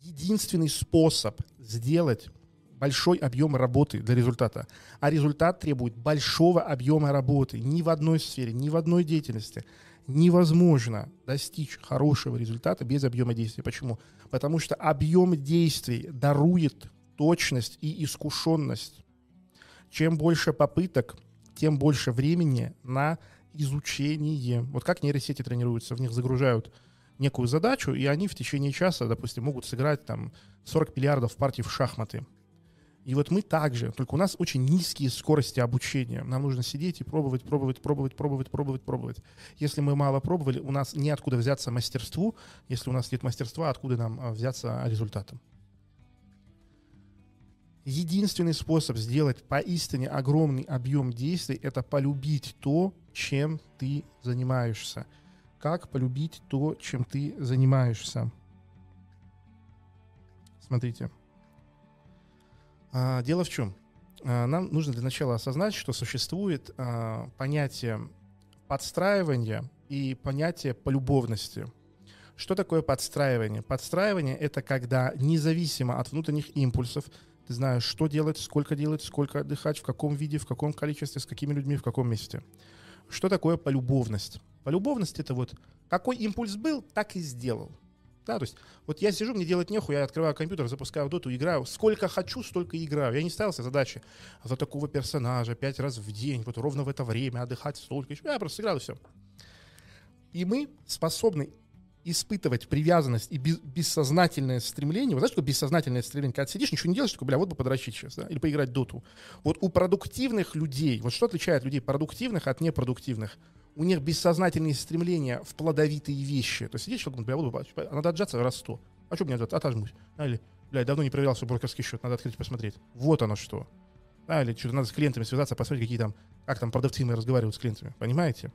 единственный способ сделать большой объем работы для результата. А результат требует большого объема работы. Ни в одной сфере, ни в одной деятельности невозможно достичь хорошего результата без объема действий. Почему? Потому что объем действий дарует точность и искушенность. Чем больше попыток, тем больше времени на изучение. Вот как нейросети тренируются, в них загружают некую задачу, и они в течение часа, допустим, могут сыграть там 40 миллиардов партий в шахматы. И вот мы также, только у нас очень низкие скорости обучения. Нам нужно сидеть и пробовать, пробовать, пробовать, пробовать, пробовать, пробовать. Если мы мало пробовали, у нас неоткуда взяться мастерству. Если у нас нет мастерства, откуда нам а, взяться результатом? Единственный способ сделать поистине огромный объем действий — это полюбить то, чем ты занимаешься — как полюбить то, чем ты занимаешься. Смотрите. А, дело в чем? А, нам нужно для начала осознать, что существует а, понятие подстраивания и понятие полюбовности. Что такое подстраивание? Подстраивание — это когда независимо от внутренних импульсов ты знаешь, что делать, сколько делать, сколько отдыхать, в каком виде, в каком количестве, с какими людьми, в каком месте. Что такое полюбовность? Полюбовность — это вот какой импульс был, так и сделал. Да, то есть вот я сижу, мне делать нехуй, я открываю компьютер, запускаю доту, играю. Сколько хочу, столько играю. Я не ставил себе задачи за такого персонажа пять раз в день, вот ровно в это время отдыхать столько. Я просто играл и все. И мы способны испытывать привязанность и бессознательное стремление. Вот знаешь, что бессознательное стремление? Когда сидишь, ничего не делаешь, такой, бля, вот бы подрочить сейчас, да, или поиграть доту. Вот у продуктивных людей, вот что отличает людей продуктивных от непродуктивных? У них бессознательные стремления в плодовитые вещи. То есть сидишь, человек, бля, вот бы, а надо отжаться раз сто. А что мне отжаться? Отожмусь. А, или, бля, давно не проверял свой брокерский счет, надо открыть посмотреть. Вот оно что. Да, или что-то надо с клиентами связаться, посмотреть, какие там, как там продавцы мы разговаривают с клиентами. Понимаете?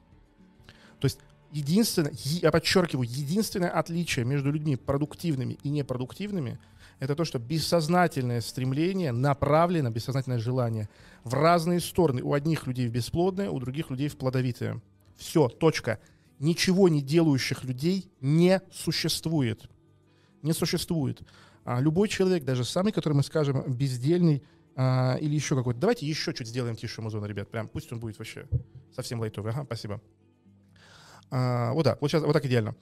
То есть единственное, я подчеркиваю, единственное отличие между людьми продуктивными и непродуктивными это то, что бессознательное стремление направлено, бессознательное желание в разные стороны. У одних людей в бесплодное, у других людей в плодовитое. Все, точка. Ничего не делающих людей не существует. Не существует. А любой человек, даже самый, который мы скажем бездельный а, или еще какой-то. Давайте еще чуть сделаем тише музона, ребят. Прям пусть он будет вообще совсем лайтовый. Ага, спасибо. А, вот так, вот сейчас, вот так идеально.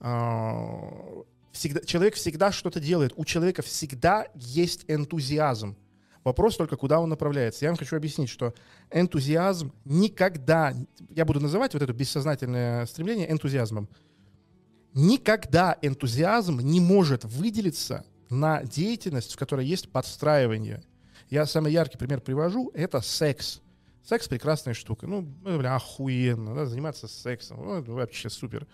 А, всегда, человек всегда что-то делает. У человека всегда есть энтузиазм. Вопрос только, куда он направляется. Я вам хочу объяснить, что энтузиазм никогда, я буду называть вот это бессознательное стремление энтузиазмом, никогда энтузиазм не может выделиться на деятельность, в которой есть подстраивание. Я самый яркий пример привожу, это секс. Секс прекрасная штука. Ну, бля, охуенно, да, заниматься сексом. Ну, вообще супер.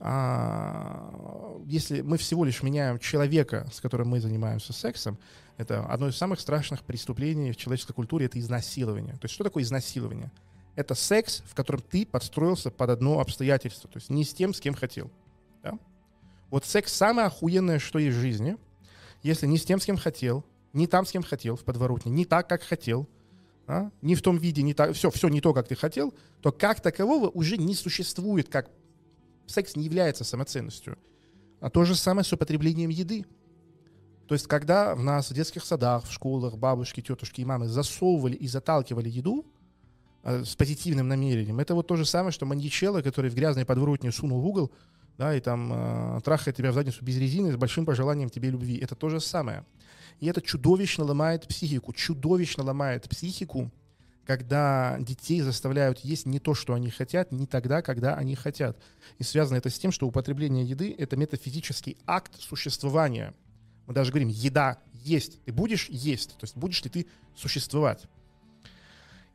А, если мы всего лишь меняем человека, с которым мы занимаемся сексом, это одно из самых страшных преступлений в человеческой культуре, это изнасилование. То есть что такое изнасилование? Это секс, в котором ты подстроился под одно обстоятельство, то есть не с тем, с кем хотел. Да? Вот секс самое охуенное, что есть в жизни, если не с тем, с кем хотел, не там, с кем хотел в подворотне, не так, как хотел, а, не в том виде, не так, все, все не то, как ты хотел, то как такового уже не существует, как секс не является самоценностью. А то же самое с употреблением еды. То есть, когда в нас в детских садах, в школах бабушки, тетушки и мамы засовывали и заталкивали еду э, с позитивным намерением, это вот то же самое, что маньячелло, который в грязной подворотне сунул в угол, да, и там э, трахает тебя в задницу без резины с большим пожеланием тебе любви. Это то же самое. И это чудовищно ломает психику, чудовищно ломает психику, когда детей заставляют есть не то, что они хотят, не тогда, когда они хотят. И связано это с тем, что употребление еды — это метафизический акт существования. Мы даже говорим, еда есть, ты будешь есть, то есть будешь ли ты существовать.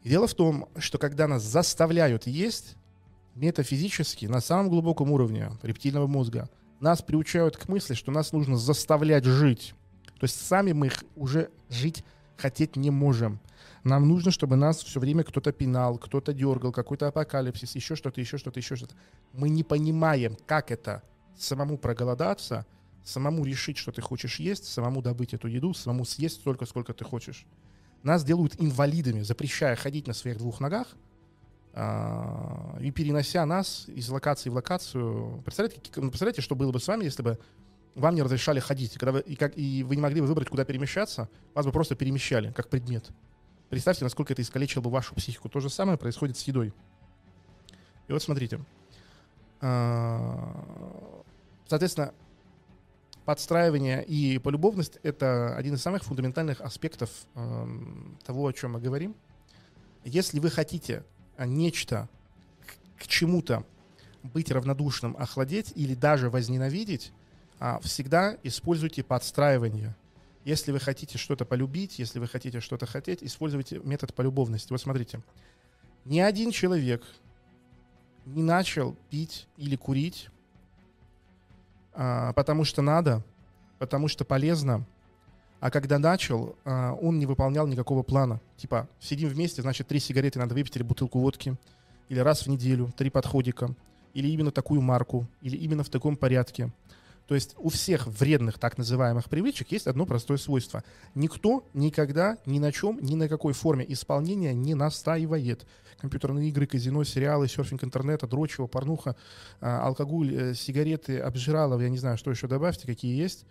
И дело в том, что когда нас заставляют есть, метафизически, на самом глубоком уровне рептильного мозга, нас приучают к мысли, что нас нужно заставлять жить. То есть сами мы их уже жить хотеть не можем. Нам нужно, чтобы нас все время кто-то пинал, кто-то дергал, какой-то апокалипсис, еще что-то, еще что-то, еще что-то. Мы не понимаем, как это самому проголодаться, самому решить, что ты хочешь есть, самому добыть эту еду, самому съесть столько, сколько ты хочешь. Нас делают инвалидами, запрещая ходить на своих двух ногах а, и перенося нас из локации в локацию. Представляете, представляете, что было бы с вами, если бы вам не разрешали ходить, и, когда вы, и, как, и вы не могли бы выбрать, куда перемещаться, вас бы просто перемещали, как предмет. Представьте, насколько это искалечило бы вашу психику. То же самое происходит с едой. И вот смотрите. А, соответственно, подстраивание и полюбовность — это один из самых фундаментальных аспектов того, о чем мы говорим. Если вы хотите нечто к, чему-то быть равнодушным, охладеть или даже возненавидеть, всегда используйте подстраивание. Если вы хотите что-то полюбить, если вы хотите что-то хотеть, используйте метод полюбовности. Вот смотрите, ни один человек не начал пить или курить, а, потому что надо, потому что полезно, а когда начал, а, он не выполнял никакого плана. Типа, сидим вместе, значит, три сигареты надо выпить или бутылку водки, или раз в неделю, три подходика, или именно такую марку, или именно в таком порядке. То есть у всех вредных так называемых привычек есть одно простое свойство. Никто никогда ни на чем, ни на какой форме исполнения не настаивает. Компьютерные игры, казино, сериалы, серфинг интернета, дрочево, порнуха, а, алкоголь, э, сигареты, обжиралов, я не знаю, что еще добавьте, какие есть.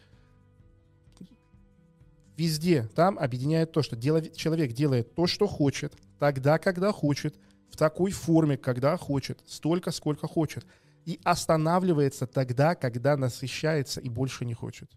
Везде там объединяет то, что человек делает то, что хочет, тогда, когда хочет, в такой форме, когда хочет, столько, сколько хочет и останавливается тогда, когда насыщается и больше не хочет.